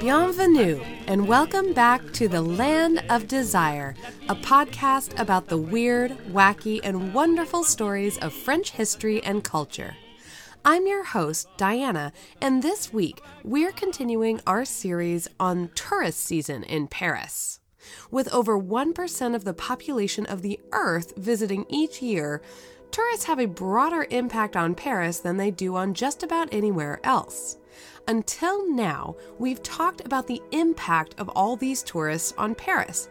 Bienvenue, and welcome back to The Land of Desire, a podcast about the weird, wacky, and wonderful stories of French history and culture. I'm your host, Diana, and this week we're continuing our series on tourist season in Paris. With over 1% of the population of the Earth visiting each year, tourists have a broader impact on Paris than they do on just about anywhere else. Until now, we've talked about the impact of all these tourists on Paris.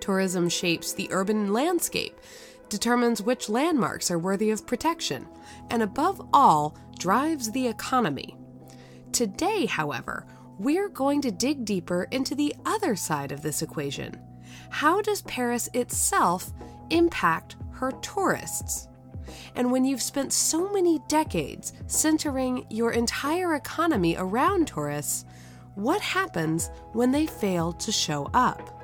Tourism shapes the urban landscape, determines which landmarks are worthy of protection, and above all, drives the economy. Today, however, we're going to dig deeper into the other side of this equation. How does Paris itself impact her tourists? And when you've spent so many decades centering your entire economy around tourists, what happens when they fail to show up?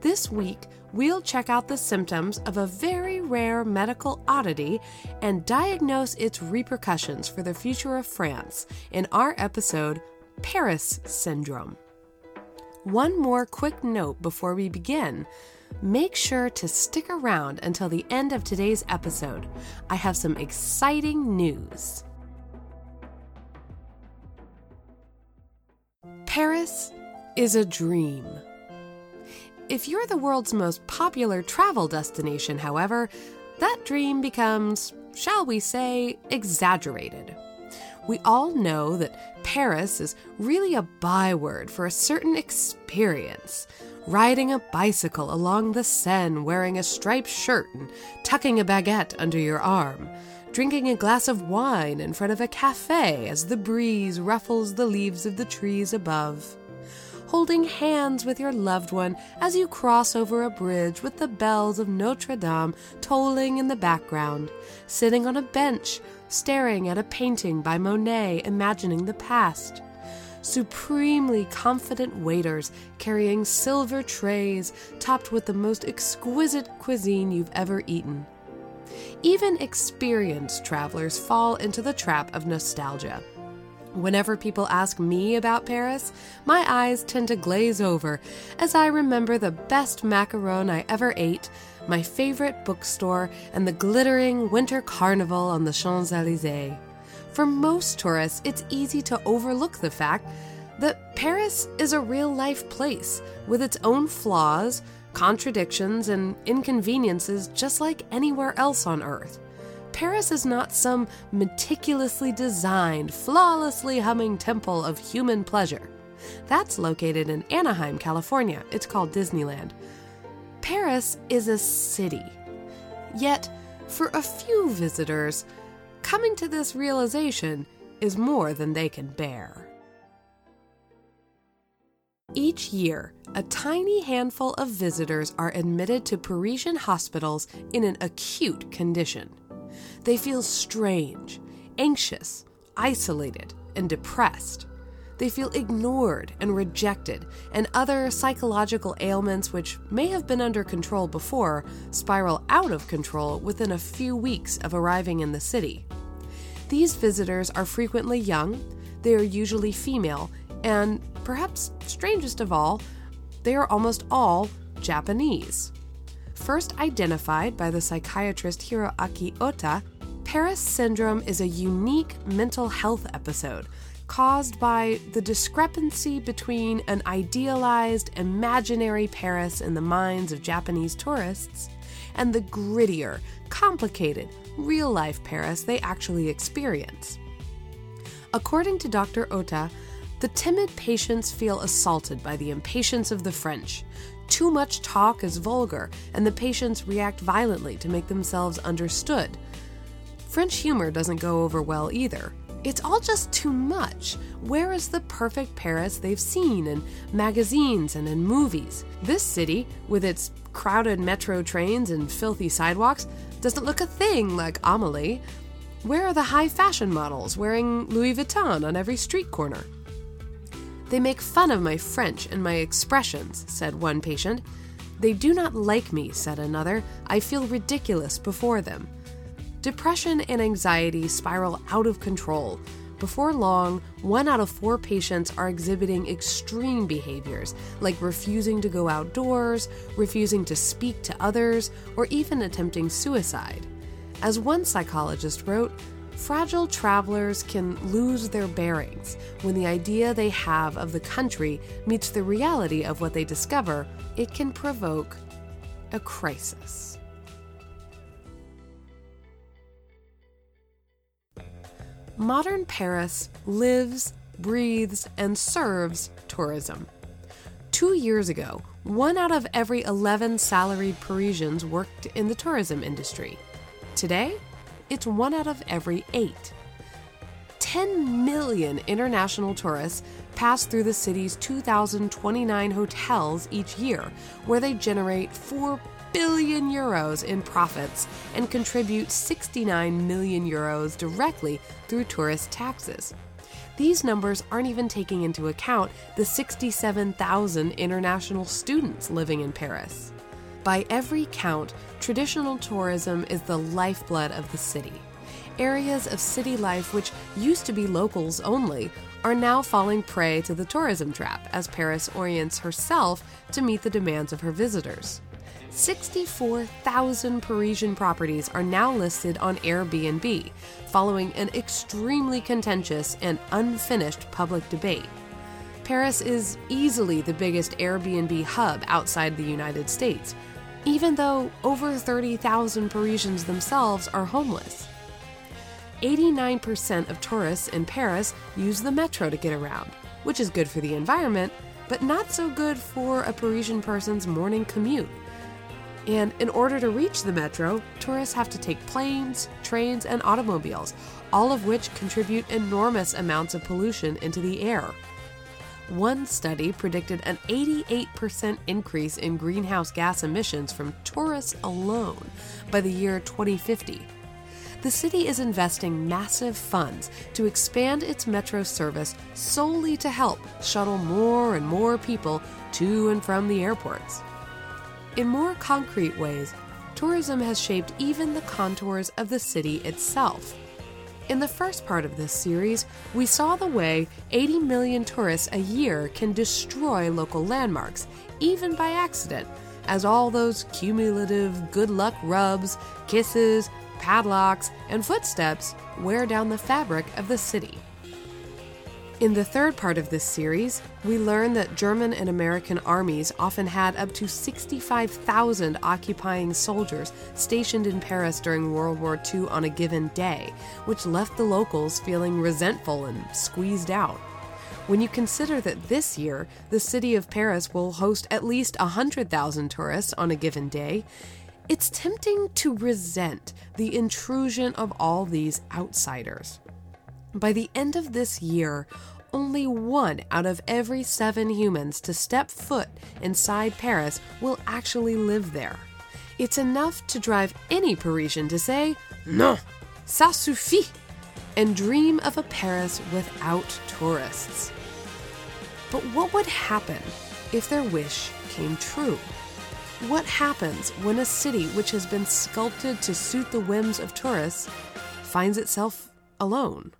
This week, we'll check out the symptoms of a very rare medical oddity and diagnose its repercussions for the future of France in our episode, Paris Syndrome. One more quick note before we begin. Make sure to stick around until the end of today's episode. I have some exciting news. Paris is a dream. If you're the world's most popular travel destination, however, that dream becomes, shall we say, exaggerated. We all know that Paris is really a byword for a certain experience. Riding a bicycle along the Seine wearing a striped shirt and tucking a baguette under your arm. Drinking a glass of wine in front of a cafe as the breeze ruffles the leaves of the trees above holding hands with your loved one as you cross over a bridge with the bells of Notre Dame tolling in the background, sitting on a bench, staring at a painting by Monet, imagining the past. Supremely confident waiters carrying silver trays topped with the most exquisite cuisine you've ever eaten. Even experienced travelers fall into the trap of nostalgia. Whenever people ask me about Paris, my eyes tend to glaze over as I remember the best macaron I ever ate, my favorite bookstore, and the glittering winter carnival on the Champs Elysees. For most tourists, it's easy to overlook the fact that Paris is a real life place with its own flaws, contradictions, and inconveniences just like anywhere else on Earth. Paris is not some meticulously designed, flawlessly humming temple of human pleasure. That's located in Anaheim, California. It's called Disneyland. Paris is a city. Yet, for a few visitors, coming to this realization is more than they can bear. Each year, a tiny handful of visitors are admitted to Parisian hospitals in an acute condition. They feel strange, anxious, isolated, and depressed. They feel ignored and rejected, and other psychological ailments which may have been under control before spiral out of control within a few weeks of arriving in the city. These visitors are frequently young, they are usually female, and perhaps strangest of all, they are almost all Japanese. First identified by the psychiatrist Hiroaki Ota, Paris syndrome is a unique mental health episode caused by the discrepancy between an idealized, imaginary Paris in the minds of Japanese tourists and the grittier, complicated, real life Paris they actually experience. According to Dr. Ota, the timid patients feel assaulted by the impatience of the French. Too much talk is vulgar, and the patients react violently to make themselves understood. French humor doesn't go over well either. It's all just too much. Where is the perfect Paris they've seen in magazines and in movies? This city, with its crowded metro trains and filthy sidewalks, doesn't look a thing like Amelie. Where are the high fashion models wearing Louis Vuitton on every street corner? They make fun of my French and my expressions, said one patient. They do not like me, said another. I feel ridiculous before them. Depression and anxiety spiral out of control. Before long, one out of four patients are exhibiting extreme behaviors, like refusing to go outdoors, refusing to speak to others, or even attempting suicide. As one psychologist wrote, fragile travelers can lose their bearings when the idea they have of the country meets the reality of what they discover. It can provoke a crisis. Modern Paris lives, breathes, and serves tourism. Two years ago, one out of every 11 salaried Parisians worked in the tourism industry. Today, it's one out of every eight. 10 million international tourists pass through the city's 2,029 hotels each year, where they generate 4 billion euros in profits and contribute 69 million euros directly through tourist taxes. These numbers aren't even taking into account the 67,000 international students living in Paris. By every count, traditional tourism is the lifeblood of the city. Areas of city life which used to be locals only are now falling prey to the tourism trap as Paris orients herself to meet the demands of her visitors. 64,000 Parisian properties are now listed on Airbnb, following an extremely contentious and unfinished public debate. Paris is easily the biggest Airbnb hub outside the United States, even though over 30,000 Parisians themselves are homeless. 89% of tourists in Paris use the metro to get around, which is good for the environment, but not so good for a Parisian person's morning commute. And in order to reach the metro, tourists have to take planes, trains, and automobiles, all of which contribute enormous amounts of pollution into the air. One study predicted an 88% increase in greenhouse gas emissions from tourists alone by the year 2050. The city is investing massive funds to expand its metro service solely to help shuttle more and more people to and from the airports. In more concrete ways, tourism has shaped even the contours of the city itself. In the first part of this series, we saw the way 80 million tourists a year can destroy local landmarks, even by accident, as all those cumulative good luck rubs, kisses, padlocks, and footsteps wear down the fabric of the city. In the third part of this series, we learn that German and American armies often had up to 65,000 occupying soldiers stationed in Paris during World War II on a given day, which left the locals feeling resentful and squeezed out. When you consider that this year, the city of Paris will host at least 100,000 tourists on a given day, it's tempting to resent the intrusion of all these outsiders. By the end of this year, only one out of every seven humans to step foot inside Paris will actually live there. It's enough to drive any Parisian to say, Non, ça suffit, and dream of a Paris without tourists. But what would happen if their wish came true? What happens when a city which has been sculpted to suit the whims of tourists finds itself alone?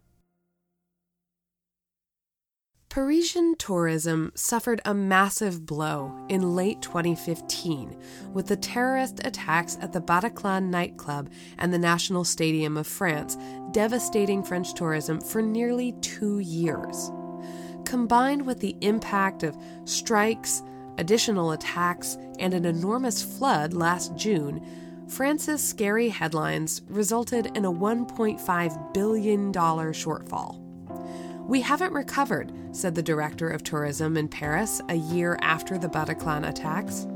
Parisian tourism suffered a massive blow in late 2015 with the terrorist attacks at the Bataclan nightclub and the National Stadium of France, devastating French tourism for nearly two years. Combined with the impact of strikes, additional attacks, and an enormous flood last June, France's scary headlines resulted in a $1.5 billion shortfall. We haven't recovered, said the director of tourism in Paris a year after the Bataclan attacks.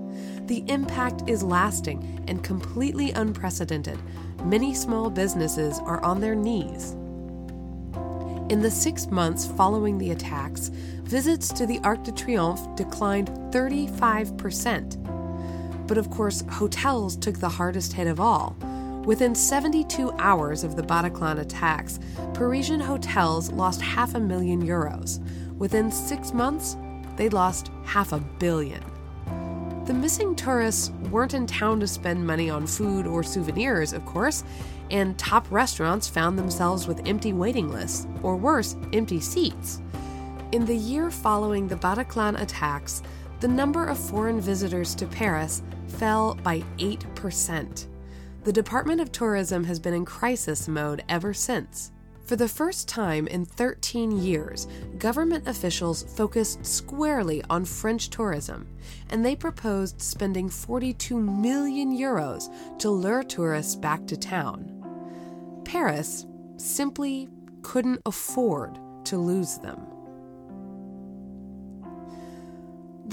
The impact is lasting and completely unprecedented. Many small businesses are on their knees. In the six months following the attacks, visits to the Arc de Triomphe declined 35%. But of course, hotels took the hardest hit of all. Within 72 hours of the Bataclan attacks, Parisian hotels lost half a million euros, within six months, they'd lost half a billion. The missing tourists weren't in town to spend money on food or souvenirs, of course, and top restaurants found themselves with empty waiting lists, or worse, empty seats. In the year following the Bataclan attacks, the number of foreign visitors to Paris fell by 8%. The Department of Tourism has been in crisis mode ever since. For the first time in 13 years, government officials focused squarely on French tourism, and they proposed spending 42 million euros to lure tourists back to town. Paris simply couldn't afford to lose them.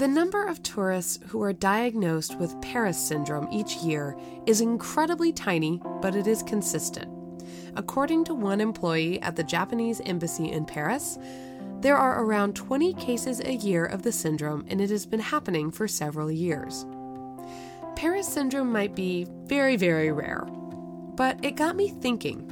The number of tourists who are diagnosed with Paris syndrome each year is incredibly tiny, but it is consistent. According to one employee at the Japanese embassy in Paris, there are around 20 cases a year of the syndrome, and it has been happening for several years. Paris syndrome might be very, very rare, but it got me thinking.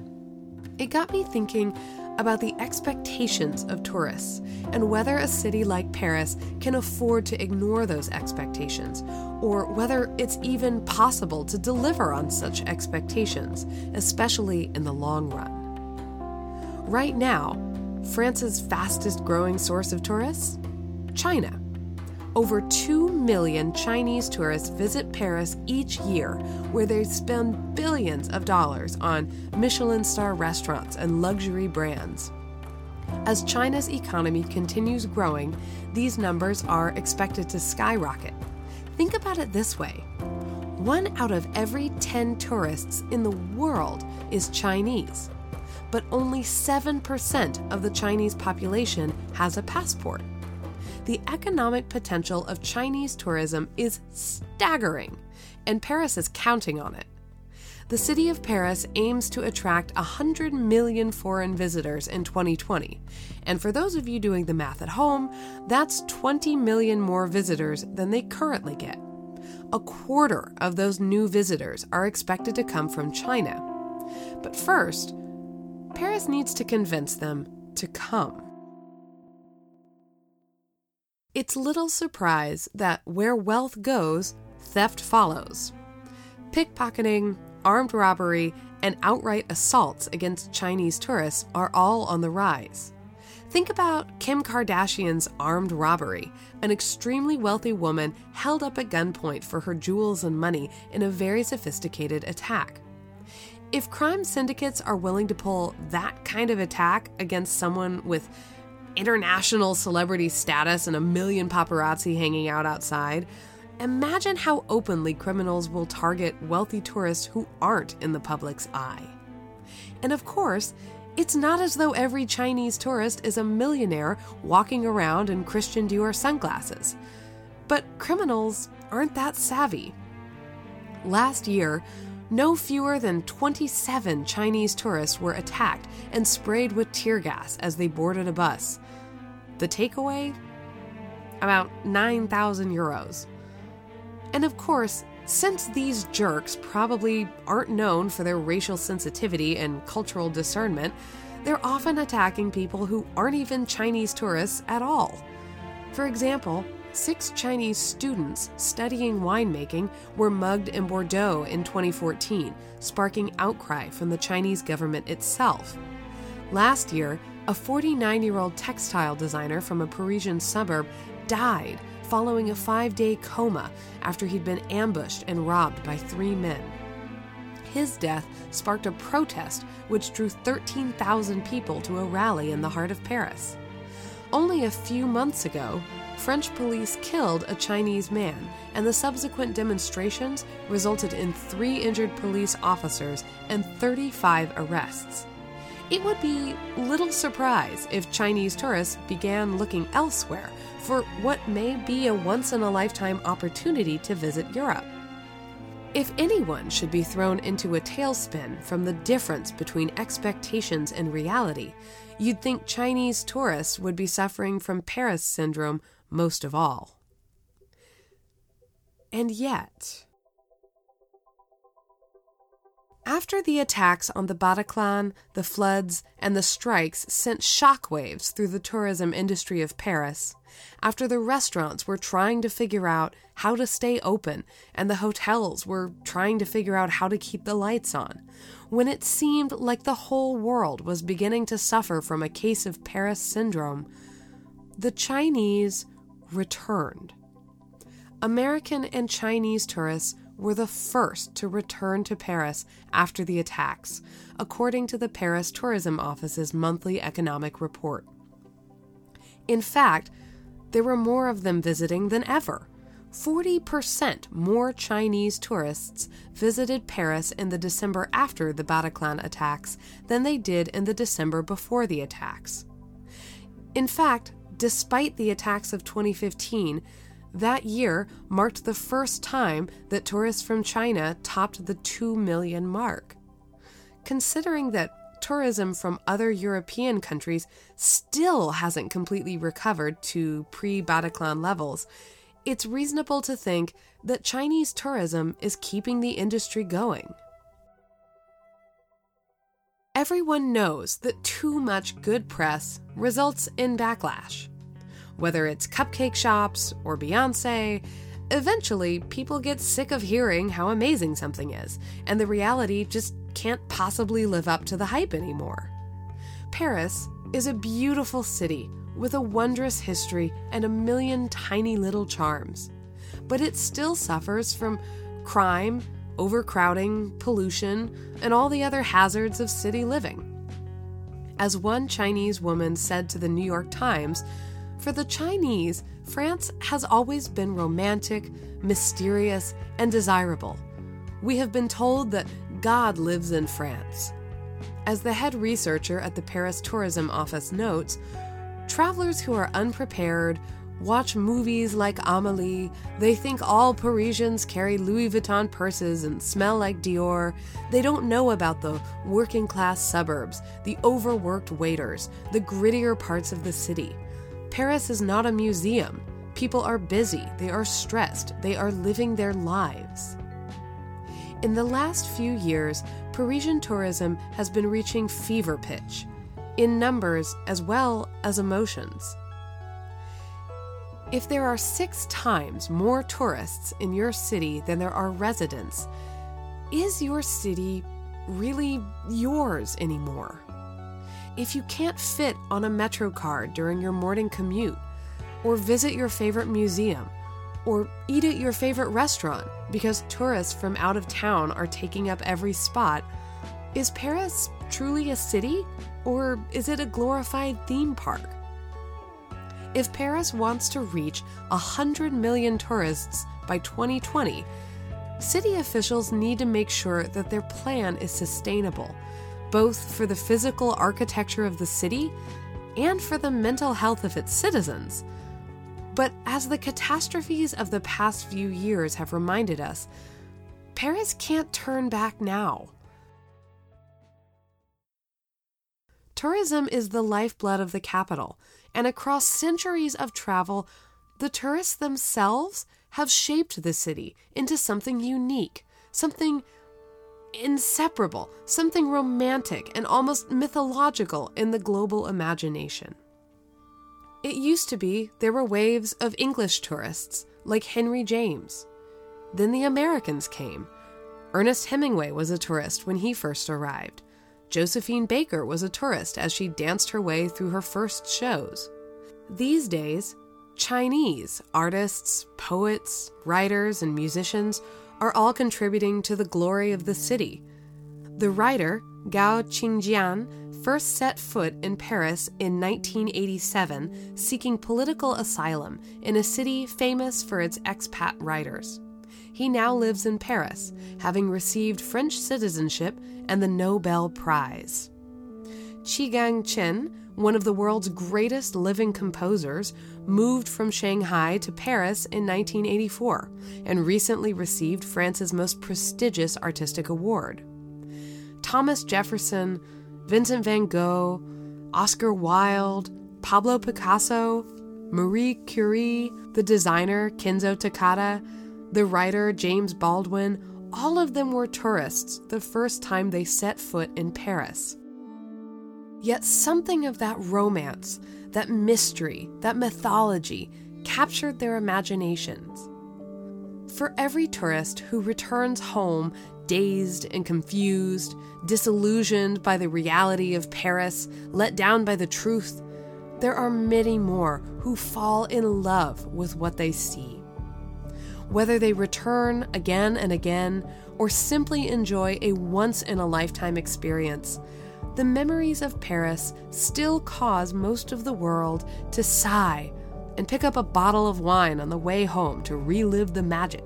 It got me thinking about the expectations of tourists and whether a city like Paris can afford to ignore those expectations, or whether it's even possible to deliver on such expectations, especially in the long run. Right now, France's fastest growing source of tourists? China. Over 2 million Chinese tourists visit Paris each year, where they spend billions of dollars on Michelin star restaurants and luxury brands. As China's economy continues growing, these numbers are expected to skyrocket. Think about it this way one out of every 10 tourists in the world is Chinese, but only 7% of the Chinese population has a passport the economic potential of Chinese tourism is staggering, and Paris is counting on it. The city of Paris aims to attract 100 million foreign visitors in 2020. And for those of you doing the math at home, that's 20 million more visitors than they currently get. A quarter of those new visitors are expected to come from China. But first, Paris needs to convince them to come. It's little surprise that where wealth goes, theft follows. Pickpocketing, armed robbery, and outright assaults against Chinese tourists are all on the rise. Think about Kim Kardashian's armed robbery, an extremely wealthy woman held up at gunpoint for her jewels and money in a very sophisticated attack. If crime syndicates are willing to pull that kind of attack against someone with international celebrity status and a million paparazzi hanging out outside, imagine how openly criminals will target wealthy tourists who aren't in the public's eye. And of course, it's not as though every Chinese tourist is a millionaire walking around in Christian Dior sunglasses. But criminals aren't that savvy. Last year, no fewer than 27 Chinese tourists were attacked and sprayed with tear gas as they boarded a bus. The takeaway? About 9,000 euros. And of course, since these jerks probably aren't known for their racial sensitivity and cultural discernment, they're often attacking people who aren't even Chinese tourists at all. For example, six Chinese students studying winemaking were mugged in Bordeaux in 2014, sparking outcry from the Chinese government itself. Last year, a 49 year old textile designer from a Parisian suburb died following a five day coma after he'd been ambushed and robbed by three men. His death sparked a protest which drew 13,000 people to a rally in the heart of Paris. Only a few months ago, French police killed a Chinese man, and the subsequent demonstrations resulted in three injured police officers and 35 arrests. It would be little surprise if Chinese tourists began looking elsewhere for what may be a once in a lifetime opportunity to visit Europe. If anyone should be thrown into a tailspin from the difference between expectations and reality, you'd think Chinese tourists would be suffering from Paris syndrome most of all. And yet, After the attacks on the Bataclan, the floods, and the strikes sent shockwaves through the tourism industry of Paris, after the restaurants were trying to figure out how to stay open and the hotels were trying to figure out how to keep the lights on, when it seemed like the whole world was beginning to suffer from a case of Paris syndrome, the Chinese returned. American and Chinese tourists were the first to return to Paris after the attacks, according to the Paris Tourism Office's monthly economic report. In fact, there were more of them visiting than ever. 40% more Chinese tourists visited Paris in the December after the Bataclan attacks than they did in the December before the attacks. In fact, despite the attacks of 2015, that year marked the first time that tourists from China topped the 2 million mark. Considering that tourism from other European countries still hasn't completely recovered to pre Bataclan levels, it's reasonable to think that Chinese tourism is keeping the industry going. Everyone knows that too much good press results in backlash. Whether it's cupcake shops or Beyonce, eventually people get sick of hearing how amazing something is, and the reality just can't possibly live up to the hype anymore. Paris is a beautiful city with a wondrous history and a million tiny little charms. But it still suffers from crime, overcrowding, pollution, and all the other hazards of city living. As one Chinese woman said to the New York Times, for the Chinese, France has always been romantic, mysterious, and desirable. We have been told that God lives in France. As the head researcher at the Paris Tourism Office notes, travelers who are unprepared watch movies like Amelie, they think all Parisians carry Louis Vuitton purses and smell like Dior. They don't know about the working class suburbs, the overworked waiters, the grittier parts of the city. Paris is not a museum. People are busy, they are stressed, they are living their lives. In the last few years, Parisian tourism has been reaching fever pitch, in numbers as well as emotions. If there are six times more tourists in your city than there are residents, is your city really yours anymore? if you can't fit on a Metro card during your morning commute, or visit your favorite museum, or eat at your favorite restaurant because tourists from out of town are taking up every spot, is Paris truly a city, or is it a glorified theme park? If Paris wants to reach 100 million tourists by 2020, city officials need to make sure that their plan is sustainable both for the physical architecture of the city and for the mental health of its citizens. But as the catastrophes of the past few years have reminded us, Paris can't turn back now. Tourism is the lifeblood of the capital, and across centuries of travel, the tourists themselves have shaped the city into something unique, something inseparable, something romantic and almost mythological in the global imagination. It used to be there were waves of English tourists, like Henry James. Then the Americans came. Ernest Hemingway was a tourist when he first arrived. Josephine Baker was a tourist as she danced her way through her first shows. These days, Chinese artists, poets, writers, and musicians are all contributing to the glory of the city. The writer, Gao Xingjian, first set foot in Paris in 1987 seeking political asylum in a city famous for its expat writers. He now lives in Paris, having received French citizenship and the Nobel Prize. Gang Chen, one of the world's greatest living composers, moved from Shanghai to Paris in 1984 and recently received France's most prestigious artistic award. Thomas Jefferson, Vincent van Gogh, Oscar Wilde, Pablo Picasso, Marie Curie, the designer Kenzo Takada, the writer James Baldwin all of them were tourists the first time they set foot in Paris. Yet something of that romance, that mystery, that mythology captured their imaginations. For every tourist who returns home dazed and confused, disillusioned by the reality of Paris, let down by the truth, there are many more who fall in love with what they see. Whether they return again and again or simply enjoy a once in a lifetime experience, the memories of Paris still cause most of the world to sigh and pick up a bottle of wine on the way home to relive the magic.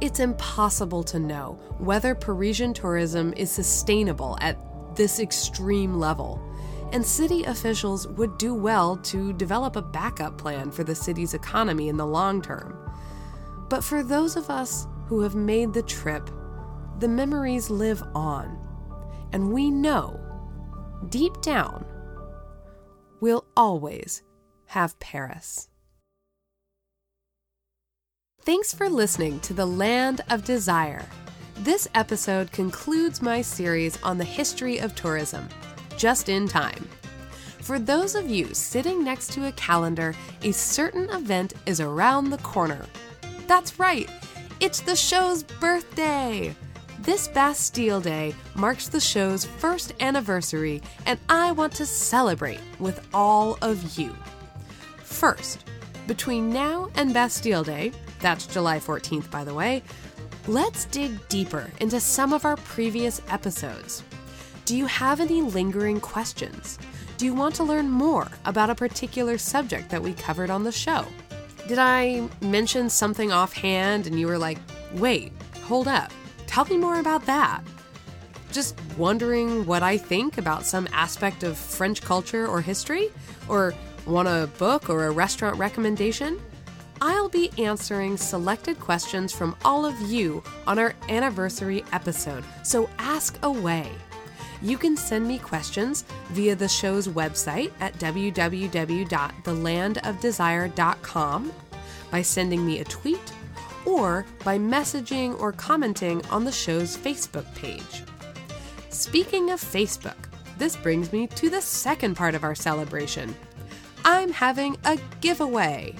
It's impossible to know whether Parisian tourism is sustainable at this extreme level, and city officials would do well to develop a backup plan for the city's economy in the long term. But for those of us who have made the trip, the memories live on and we know, deep down, we'll always have Paris. Thanks for listening to The Land of Desire. This episode concludes my series on the history of tourism, just in time. For those of you sitting next to a calendar, a certain event is around the corner. That's right, it's the show's birthday! This Bastille Day marks the show's first anniversary, and I want to celebrate with all of you. First, between now and Bastille Day, that's July 14th, by the way, let's dig deeper into some of our previous episodes. Do you have any lingering questions? Do you want to learn more about a particular subject that we covered on the show? Did I mention something offhand and you were like, wait, hold up? Tell me more about that. Just wondering what I think about some aspect of French culture or history? Or want a book or a restaurant recommendation? I'll be answering selected questions from all of you on our anniversary episode, so ask away. You can send me questions via the show's website at www.thelandofdesire.com, by sending me a tweet, or by messaging or commenting on the show's Facebook page. Speaking of Facebook, this brings me to the second part of our celebration. I'm having a giveaway.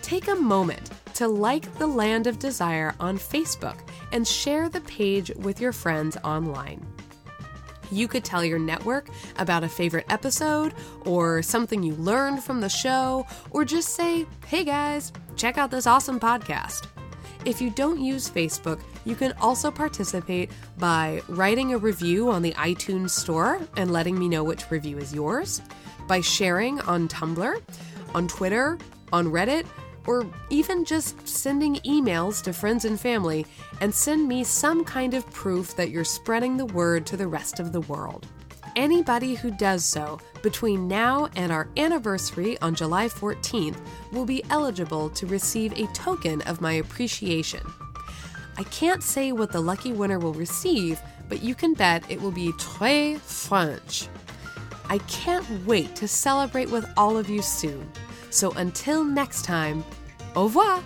Take a moment to like the Land of Desire on Facebook and share the page with your friends online. You could tell your network about a favorite episode or something you learned from the show, or just say, hey guys, check out this awesome podcast. If you don't use Facebook, you can also participate by writing a review on the iTunes Store and letting me know which review is yours, by sharing on Tumblr, on Twitter, on Reddit, or even just sending emails to friends and family and send me some kind of proof that you're spreading the word to the rest of the world. Anybody who does so between now and our anniversary on July 14th will be eligible to receive a token of my appreciation. I can't say what the lucky winner will receive, but you can bet it will be très French. I can't wait to celebrate with all of you soon. So until next time, au revoir!